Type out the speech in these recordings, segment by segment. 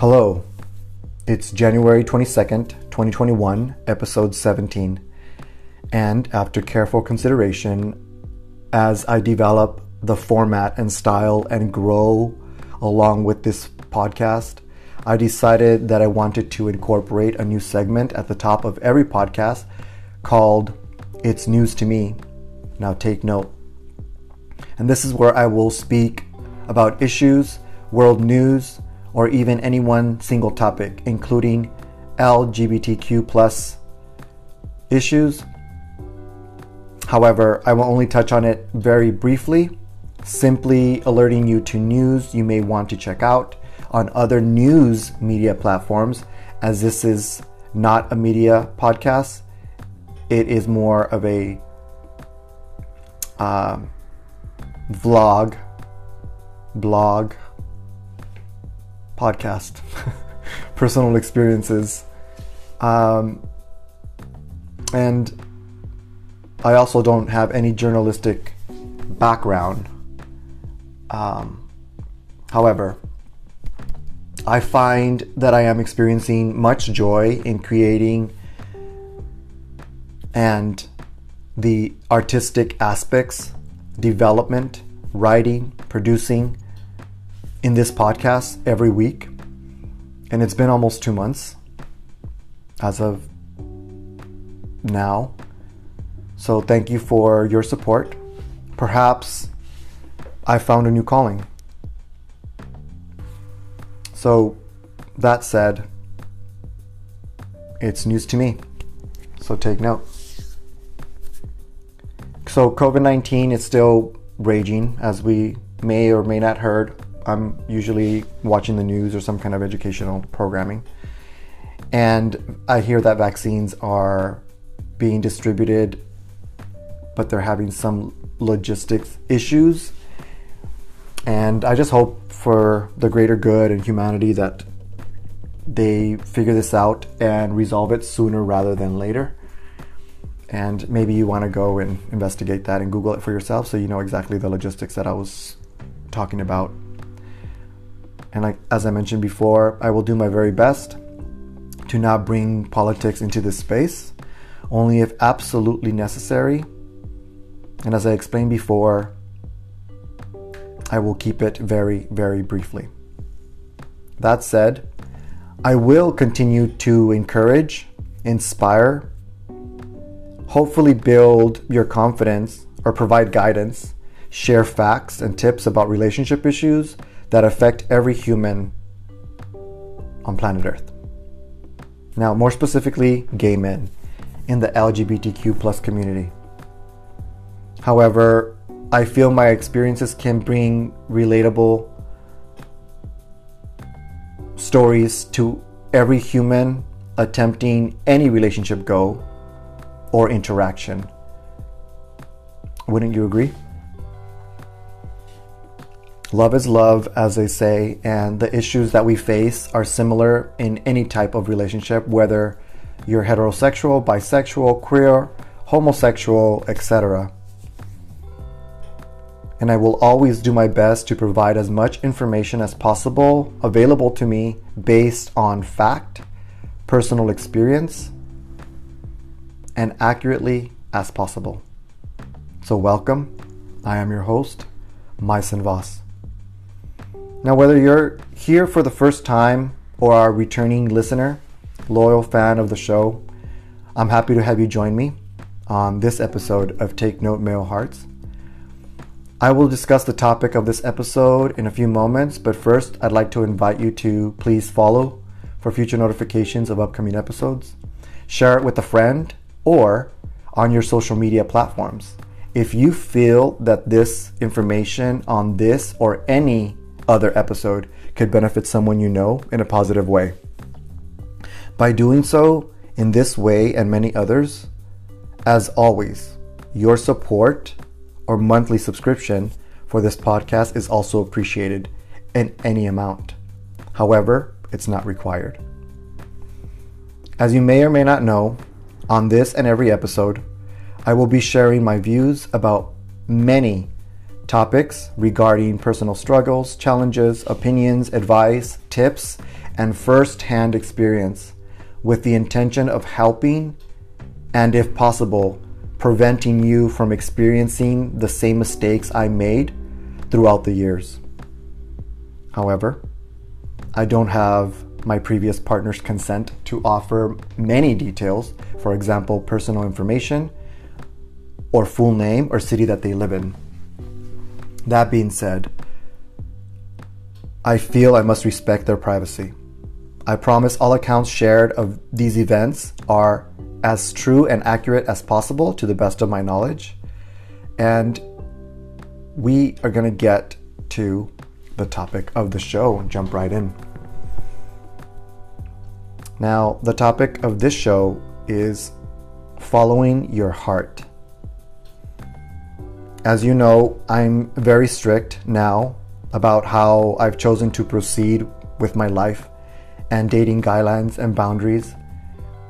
Hello, it's January 22nd, 2021, episode 17. And after careful consideration, as I develop the format and style and grow along with this podcast, I decided that I wanted to incorporate a new segment at the top of every podcast called It's News to Me. Now take note. And this is where I will speak about issues, world news, or even any one single topic, including LGBTQ plus issues. However, I will only touch on it very briefly, simply alerting you to news you may want to check out on other news media platforms, as this is not a media podcast. It is more of a uh, vlog, blog, podcast, personal experiences. Um, and I also don't have any journalistic background. Um, however, I find that I am experiencing much joy in creating and the artistic aspects, development, writing, producing in this podcast every week. And it's been almost two months as of now. So thank you for your support. Perhaps I found a new calling. So, that said, it's news to me. So take note. So, COVID 19 is still raging, as we may or may not heard. I'm usually watching the news or some kind of educational programming. And I hear that vaccines are being distributed, but they're having some logistics issues. And I just hope for the greater good and humanity that they figure this out and resolve it sooner rather than later. And maybe you want to go and investigate that and Google it for yourself so you know exactly the logistics that I was talking about. And as I mentioned before, I will do my very best to not bring politics into this space, only if absolutely necessary. And as I explained before, I will keep it very, very briefly. That said, I will continue to encourage, inspire, hopefully build your confidence or provide guidance, share facts and tips about relationship issues that affect every human on planet Earth. Now, more specifically, gay men in the LGBTQ plus community. However, I feel my experiences can bring relatable stories to every human attempting any relationship go or interaction. Wouldn't you agree? Love is love, as they say, and the issues that we face are similar in any type of relationship, whether you're heterosexual, bisexual, queer, homosexual, etc and I will always do my best to provide as much information as possible available to me based on fact, personal experience, and accurately as possible. So, welcome. I am your host, Myson Voss. Now, whether you're here for the first time or are a returning listener, loyal fan of the show, I'm happy to have you join me on this episode of Take Note Male Hearts. I will discuss the topic of this episode in a few moments, but first, I'd like to invite you to please follow for future notifications of upcoming episodes. Share it with a friend or on your social media platforms. If you feel that this information on this or any other episode could benefit someone you know in a positive way. By doing so in this way and many others, as always, your support or monthly subscription for this podcast is also appreciated in any amount. However, it's not required. As you may or may not know, on this and every episode, I will be sharing my views about many topics regarding personal struggles, challenges, opinions, advice, tips, and first hand experience with the intention of helping and, if possible, preventing you from experiencing the same mistakes I made throughout the years. However, I don't have my previous partner's consent to offer many details, for example, personal information or full name or city that they live in. That being said, I feel I must respect their privacy. I promise all accounts shared of these events are as true and accurate as possible to the best of my knowledge. And we are going to get to the topic of the show and jump right in. Now, the topic of this show is following your heart. As you know, I'm very strict now about how I've chosen to proceed with my life and dating guidelines and boundaries,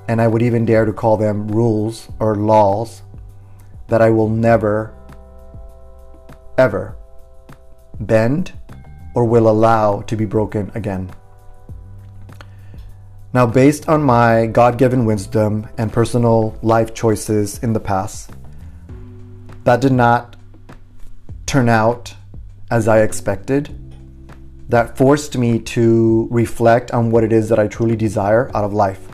and I would even dare to call them rules or laws that I will never, ever bend or will allow to be broken again. Now, based on my God given wisdom and personal life choices in the past, that did not turn out as I expected. That forced me to reflect on what it is that I truly desire out of life,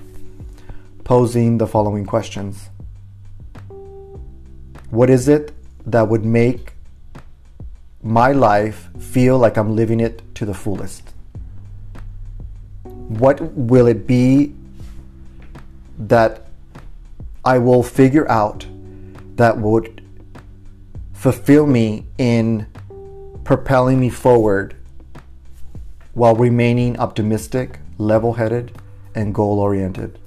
posing the following questions What is it that would make my life feel like I'm living it to the fullest? What will it be that I will figure out that would fulfill me in propelling me forward while remaining optimistic, level headed, and goal oriented?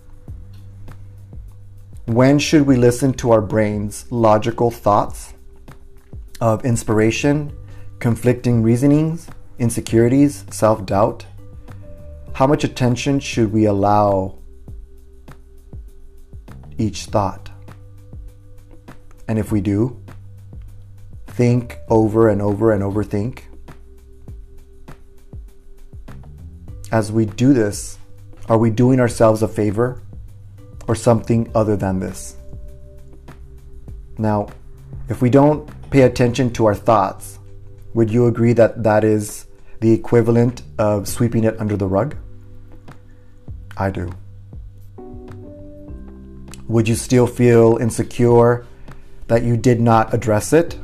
When should we listen to our brain's logical thoughts of inspiration conflicting reasonings, insecurities, self doubt? How much attention should we allow each thought? And if we do, think over and over and overthink. As we do this, are we doing ourselves a favor or something other than this? Now, if we don't pay attention to our thoughts, would you agree that that is the equivalent of sweeping it under the rug? I do. Would you still feel insecure that you did not address it?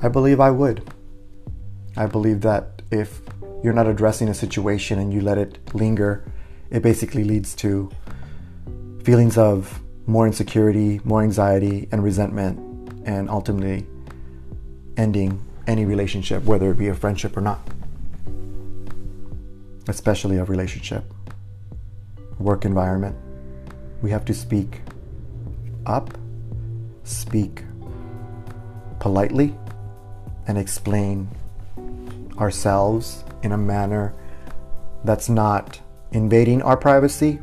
I believe I would. I believe that if you're not addressing a situation and you let it linger, it basically leads to feelings of more insecurity, more anxiety, and resentment, and ultimately ending any relationship, whether it be a friendship or not, especially a relationship, work environment. We have to speak up, speak politely, and explain ourselves in a manner that's not invading our privacy,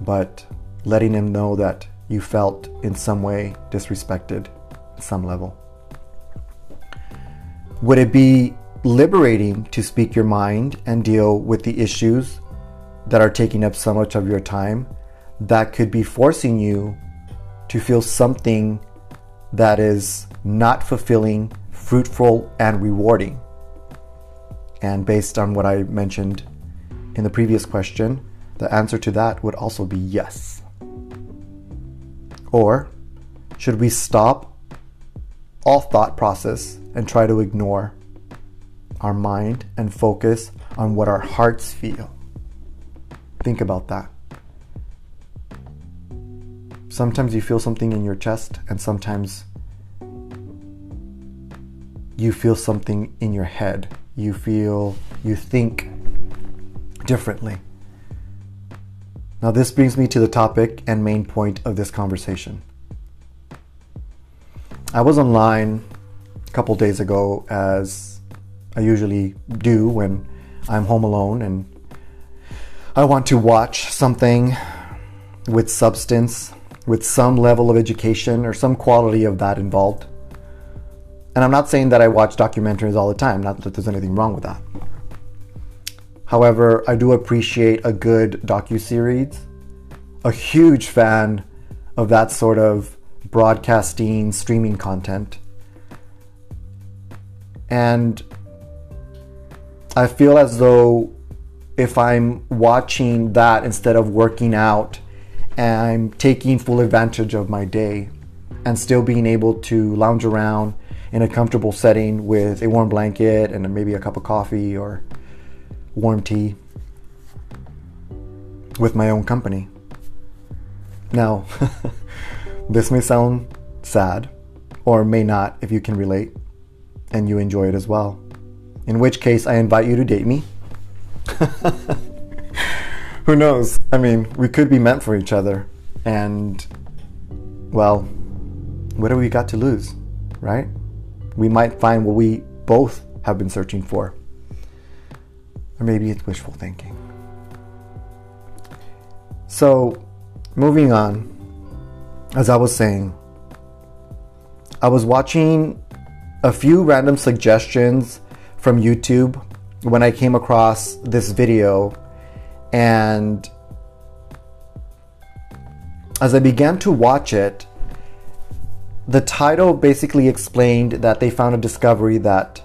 but letting them know that you felt in some way disrespected at some level. Would it be liberating to speak your mind and deal with the issues that are taking up so much of your time that could be forcing you to feel something that is not fulfilling, fruitful, and rewarding? And based on what I mentioned in the previous question, the answer to that would also be yes. Or should we stop all thought process and try to ignore our mind and focus on what our hearts feel. Think about that. Sometimes you feel something in your chest, and sometimes you feel something in your head. You feel, you think differently. Now, this brings me to the topic and main point of this conversation. I was online a couple days ago, as I usually do when I'm home alone and I want to watch something with substance, with some level of education or some quality of that involved. And I'm not saying that I watch documentaries all the time, not that there's anything wrong with that. However, I do appreciate a good docu-series. A huge fan of that sort of broadcasting, streaming content. And I feel as though if I'm watching that instead of working out and I'm taking full advantage of my day and still being able to lounge around in a comfortable setting with a warm blanket and maybe a cup of coffee or warm tea with my own company. Now, this may sound sad or may not if you can relate and you enjoy it as well. In which case, I invite you to date me. Who knows? I mean, we could be meant for each other. And, well, what do we got to lose, right? We might find what we both have been searching for. Or maybe it's wishful thinking. So, moving on, as I was saying, I was watching a few random suggestions from YouTube when I came across this video and as I began to watch it, the title basically explained that they found a discovery that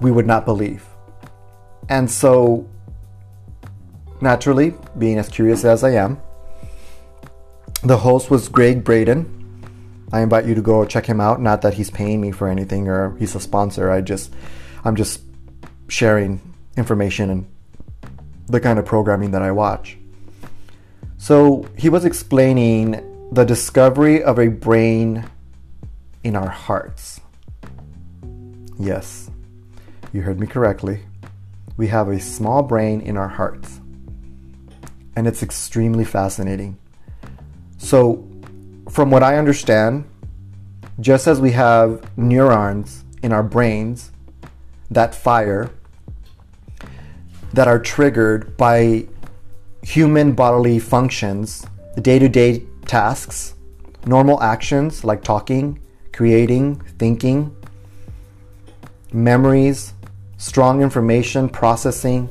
we would not believe. And so, naturally, being as curious as I am, the host was Gregg Braden. I invite you to go check him out. Not that he's paying me for anything or he's a sponsor. I just, I'm just sharing information and the kind of programming that I watch. So he was explaining the discovery of a brain in our hearts. Yes, you heard me correctly. We have a small brain in our hearts. And it's extremely fascinating. So, from what I understand, just as we have neurons in our brains that fire, that are triggered by human bodily functions, the day to day tasks, normal actions like talking, creating, thinking, memories, strong information processing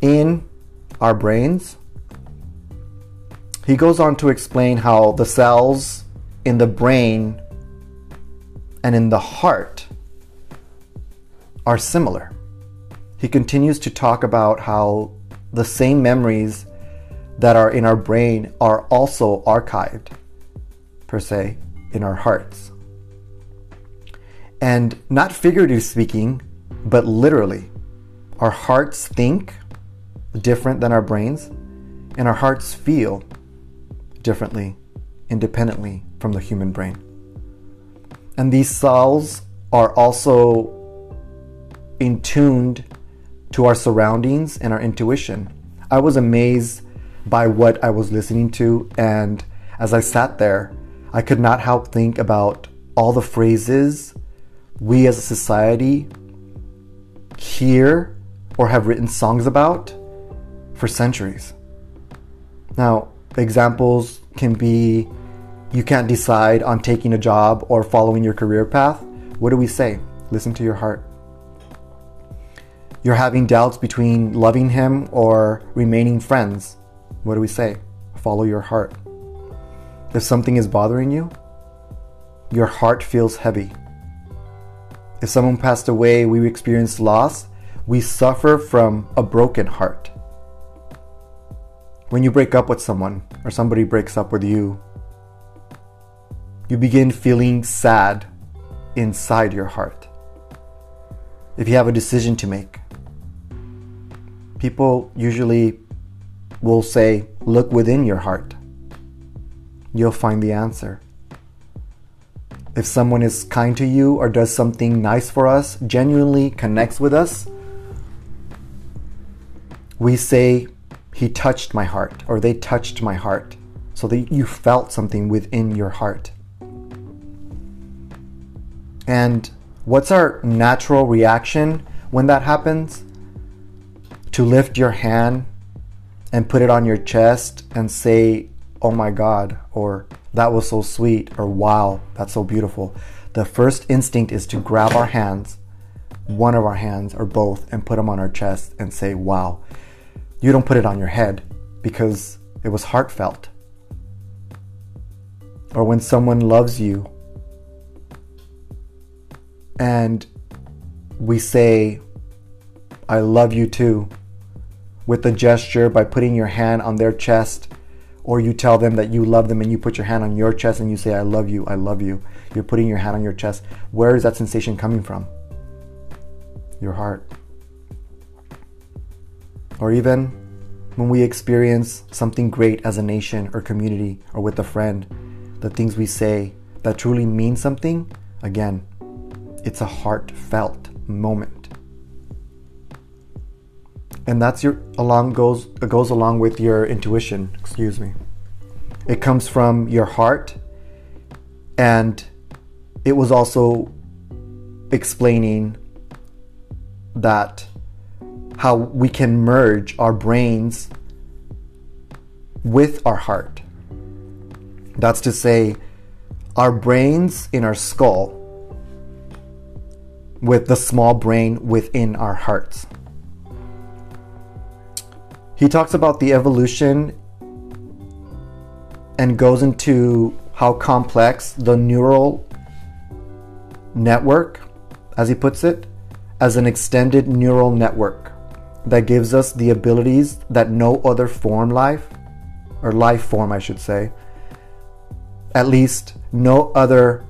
in our brains. He goes on to explain how the cells in the brain and in the heart are similar. He continues to talk about how the same memories that are in our brain are also archived, per se, in our hearts. And not figuratively speaking, but literally, our hearts think different than our brains, and our hearts feel differently, independently from the human brain. And these cells are also in tuned to our surroundings and our intuition. I was amazed by what I was listening to, and as I sat there, I could not help think about all the phrases we as a society hear or have written songs about for centuries. Now, examples can be you can't decide on taking a job or following your career path. What do we say? Listen to your heart you're having doubts between loving him or remaining friends, what do we say? Follow your heart. If something is bothering you, your heart feels heavy. If someone passed away, we experience loss, we suffer from a broken heart. When you break up with someone or somebody breaks up with you, you begin feeling sad inside your heart. If you have a decision to make, people usually will say, Look within your heart. You'll find the answer. If someone is kind to you or does something nice for us, genuinely connects with us, we say, He touched my heart, or they touched my heart, so that you felt something within your heart. And what's our natural reaction when that happens? To lift your hand and put it on your chest and say, Oh my God, or that was so sweet, or wow, that's so beautiful. The first instinct is to grab our hands one of our hands or both and put them on our chest and say, wow. You don't put it on your head because it was heartfelt. Or when someone loves you and we say, I love you too, with a gesture by putting your hand on their chest, or you tell them that you love them and you put your hand on your chest and you say, I love you, I love you. You're putting your hand on your chest. Where is that sensation coming from? Your heart. Or even when we experience something great as a nation or community or with a friend, the things we say that truly mean something, again, it's a heartfelt moment. And that's your along goes goes along with your intuition, excuse me. It comes from your heart and it was also explaining that how we can merge our brains with our heart. That's to say, our brains in our skull with the small brain within our hearts. He talks about the evolution and goes into how complex the neural network, as he puts it, as an extended neural network that gives us the abilities that no other form life, or life form, I should say, at least no other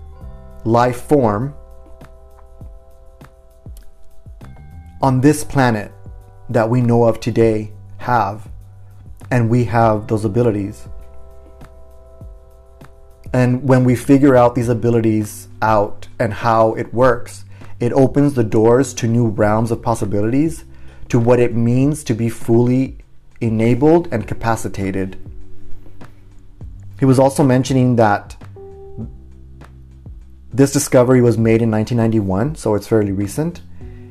life form on this planet that we know of today have. And we have those abilities. And when we figure out these abilities out and how it works, it opens the doors to new realms of possibilities, to what it means to be fully enabled and capacitated. He was also mentioning that this discovery was made in 1991, so it's fairly recent.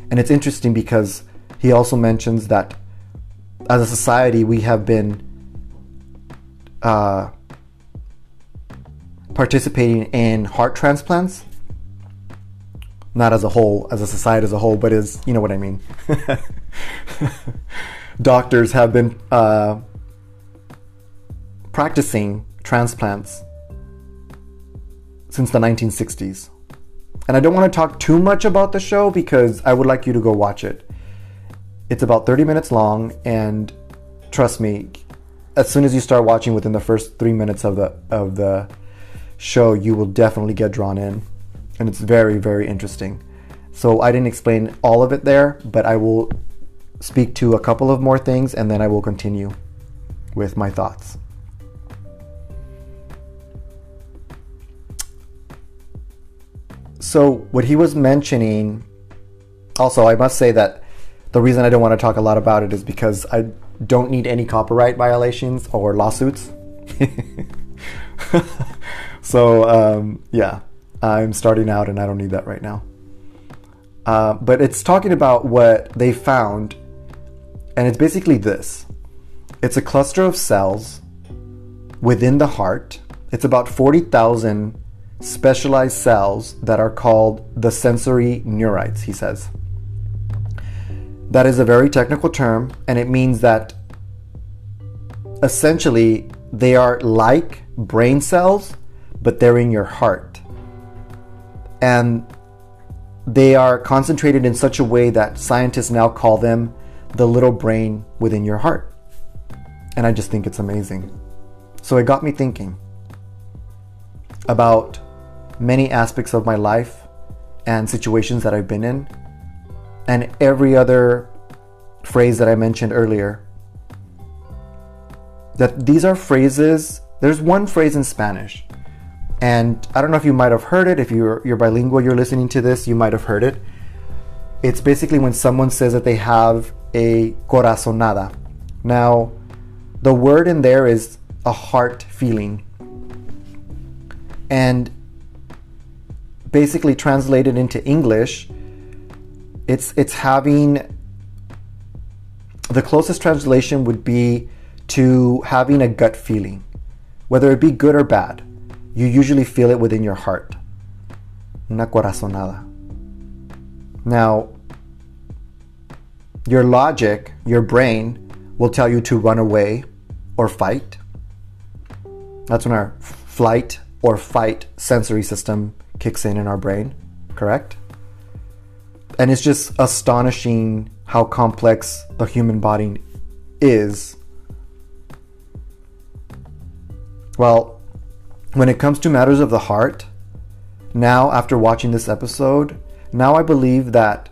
And it's interesting because he also mentions that as a society, we have been uh, participating in heart transplants. Not as a whole, as a society as a whole, but as you know what I mean. Doctors have been uh, practicing transplants since the 1960s. And I don't want to talk too much about the show because I would like you to go watch it. It's about 30 minutes long, and trust me, as soon as you start watching within the first three minutes of the of the show, you will definitely get drawn in, and it's very very interesting. So I didn't explain all of it there, but I will speak to a couple of more things, and then I will continue with my thoughts. So, what he was mentioning, also, I must say that the reason I don't want to talk a lot about it is because I don't need any copyright violations or lawsuits. so, um, yeah, I'm starting out and I don't need that right now. Uh, but it's talking about what they found, and it's basically this it's a cluster of cells within the heart. It's about 40,000 specialized cells that are called the sensory neurites, he says. That is a very technical term, and it means that essentially they are like brain cells, but they're in your heart. And they are concentrated in such a way that scientists now call them the little brain within your heart. And I just think it's amazing. So it got me thinking about many aspects of my life and situations that I've been in, and every other phrase that I mentioned earlier. That these are phrases, there's one phrase in Spanish, and I don't know if you might have heard it. If you're, you're bilingual, you're listening to this, you might have heard it. It's basically when someone says that they have a corazonada. Now, the word in there is a heart feeling. And basically translated into English, it's it's having the closest translation would be to having a gut feeling, whether it be good or bad. You usually feel it within your heart. Una corazonada. Now, your logic, your brain, will tell you to run away or fight. That's when our flight or fight sensory system kicks in in our brain, correct? And it's just astonishing how complex the human body is. Well, when it comes to matters of the heart, now after watching this episode, now I believe that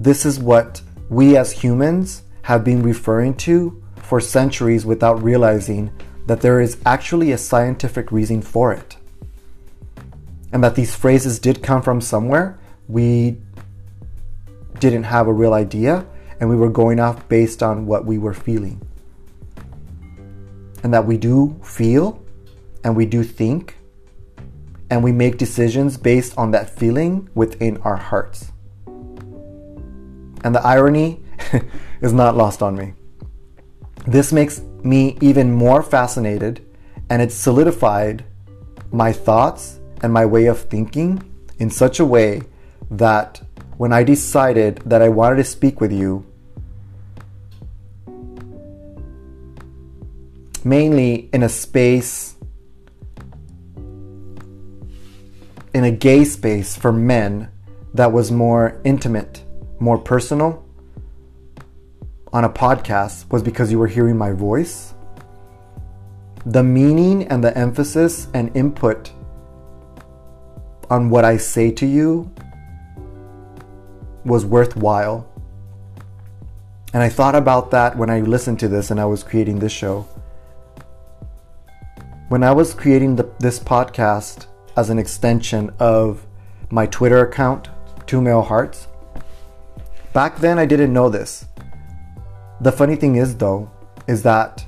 this is what we as humans have been referring to for centuries without realizing that there is actually a scientific reason for it. And that these phrases did come from somewhere. We didn't have a real idea, and we were going off based on what we were feeling. And that we do feel and we do think and we make decisions based on that feeling within our hearts. And the irony is not lost on me. This makes me even more fascinated and it solidified my thoughts and my way of thinking in such a way that when I decided that I wanted to speak with you, mainly in a space, in a gay space for men that was more intimate, more personal, on a podcast was because you were hearing my voice. The meaning and the emphasis and input on what I say to you was worthwhile. And I thought about that when I listened to this and I was creating this show. When I was creating the, this podcast as an extension of my Twitter account, Two Male Hearts, back then I didn't know this. The funny thing is, though, is that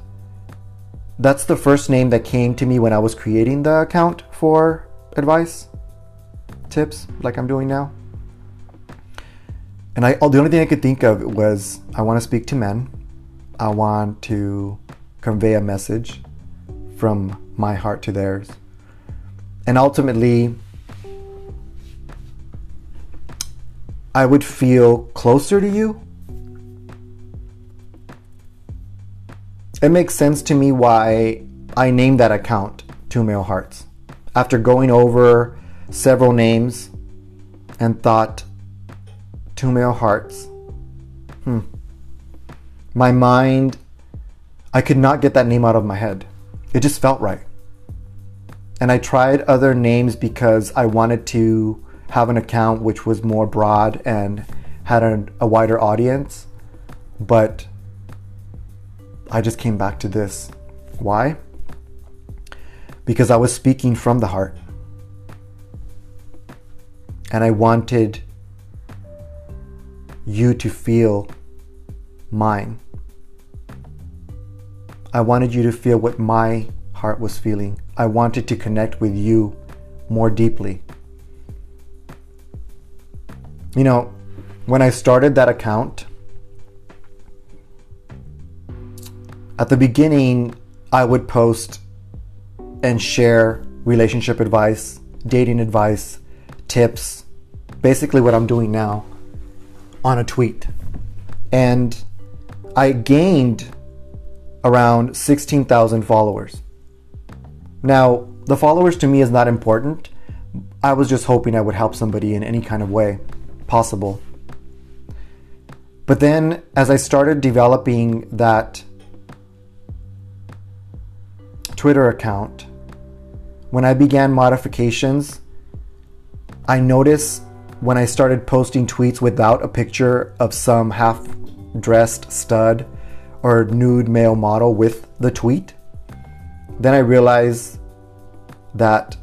that's the first name that came to me when I was creating the account for advice, tips, like I'm doing now. And I, oh, the only thing I could think of was I want to speak to men. I want to convey a message from my heart to theirs. And ultimately, I would feel closer to you it makes sense to me why I named that account Two Male Hearts. After going over several names and thought, Two Male Hearts. Hmm. My mind, I could not get that name out of my head. It just felt right. And I tried other names because I wanted to have an account which was more broad and had a, a wider audience. But I just came back to this. Why? Because I was speaking from the heart. And I wanted you to feel mine. I wanted you to feel what my heart was feeling. I wanted to connect with you more deeply. You know, when I started that account, At the beginning, I would post and share relationship advice, dating advice, tips, basically what I'm doing now on a tweet. And I gained around 16,000 followers. Now, the followers to me is not important. I was just hoping I would help somebody in any kind of way possible. But then, as I started developing that Twitter account, when I began modifications, I noticed when I started posting tweets without a picture of some half dressed stud or nude male model with the tweet, then I realized that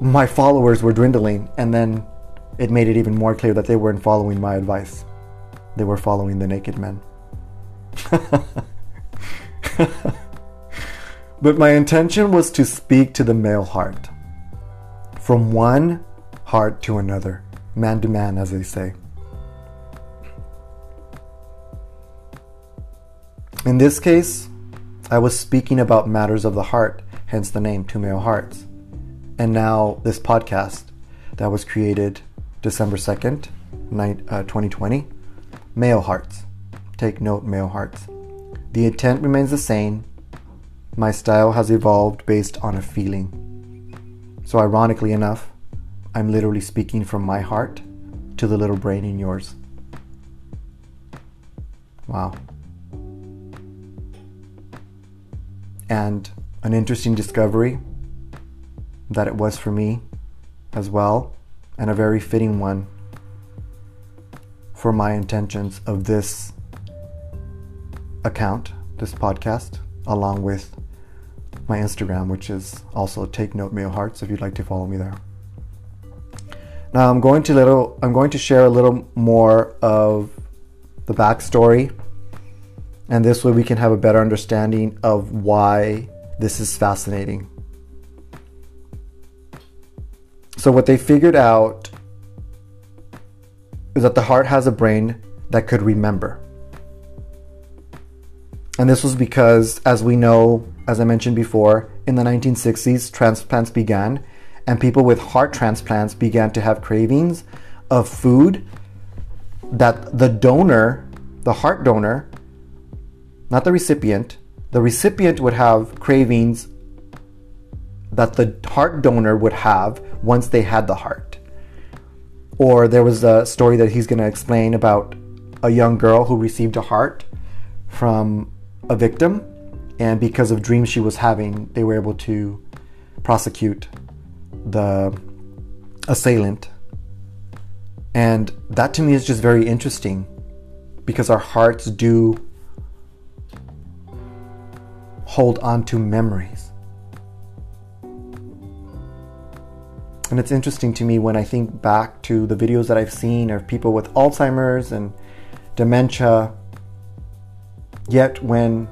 my followers were dwindling, and then it made it even more clear that they weren't following my advice. They were following the naked men. But my intention was to speak to the male heart. From one heart to another, man to man, as they say. In this case, I was speaking about matters of the heart, hence the name Male Hearts. And now, this podcast that was created December 2nd, 2020. Uh, male hearts. Take note, male hearts. The intent remains the same. My style has evolved based on a feeling. So, ironically enough, I'm literally speaking from my heart to the little brain in yours. Wow. And an interesting discovery that it was for me as well, and a very fitting one for my intentions of this account, this podcast, along with my Instagram, which is also Take Note Male Hearts, if you'd like to follow me there. Now I'm going to little I'm going to share a little more of the backstory, and this way we can have a better understanding of why this is fascinating. So what they figured out is that the heart has a brain that could remember. And this was because, as we know, as I mentioned before, in the 1960s, transplants began, and people with heart transplants began to have cravings of food that the donor, the heart donor, not the recipient, the recipient would have cravings that the heart donor would have once they had the heart. Or there was a story that he's going to explain about a young girl who received a heart from a victim, and because of dreams she was having, they were able to prosecute the assailant. And that to me is just very interesting because our hearts do hold on to memories. And it's interesting to me when I think back to the videos that I've seen of people with Alzheimer's and dementia, yet when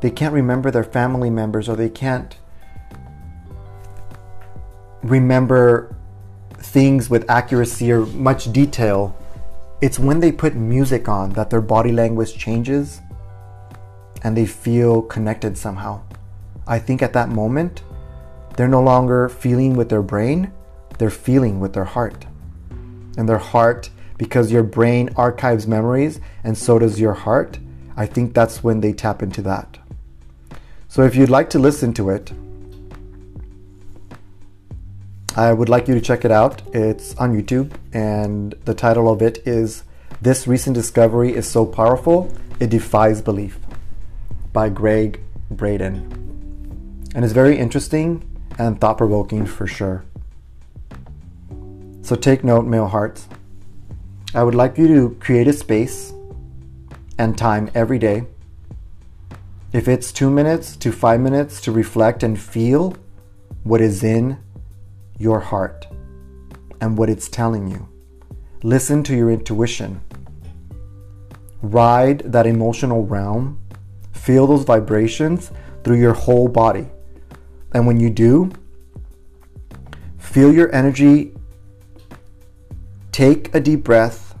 they can't remember their family members or they can't remember things with accuracy or much detail, it's when they put music on that their body language changes and they feel connected somehow. I think at that moment, they're no longer feeling with their brain, they're feeling with their heart. And their heart, because your brain archives memories and so does your heart, I think that's when they tap into that. So if you'd like to listen to it, I would like you to check it out. It's on YouTube, and the title of it is This Recent Discovery is So Powerful, It Defies Belief by Gregg Braden. And it's very interesting and thought provoking for sure. So take note, male hearts. I would like you to create a space and time every day. If it's two minutes to five minutes to reflect and feel what is in your heart and what it's telling you. Listen to your intuition. Ride that emotional realm. Feel those vibrations through your whole body. And when you do, feel your energy. Take a deep breath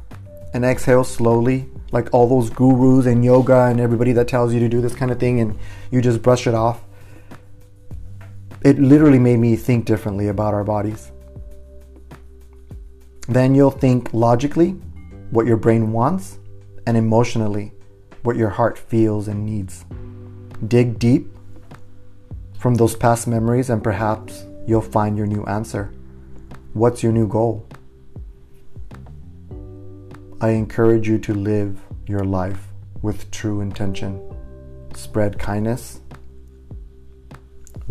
and exhale slowly, like all those gurus and yoga and everybody that tells you to do this kind of thing, and you just brush it off it literally made me think differently about our bodies. Then you'll think logically what your brain wants and emotionally what your heart feels and needs. Dig deep from those past memories and perhaps you'll find your new answer. What's your new goal? I encourage you to live your life with true intention. Spread kindness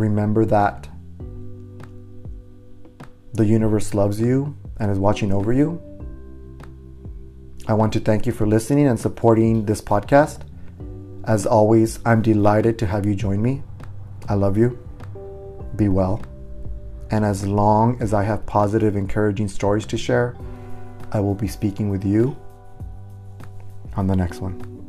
remember that the universe loves you and is watching over you. I want to thank you for listening and supporting this podcast. As always, I'm delighted to have you join me. I love you. Be well. And as long as I have positive, encouraging stories to share, I will be speaking with you on the next one.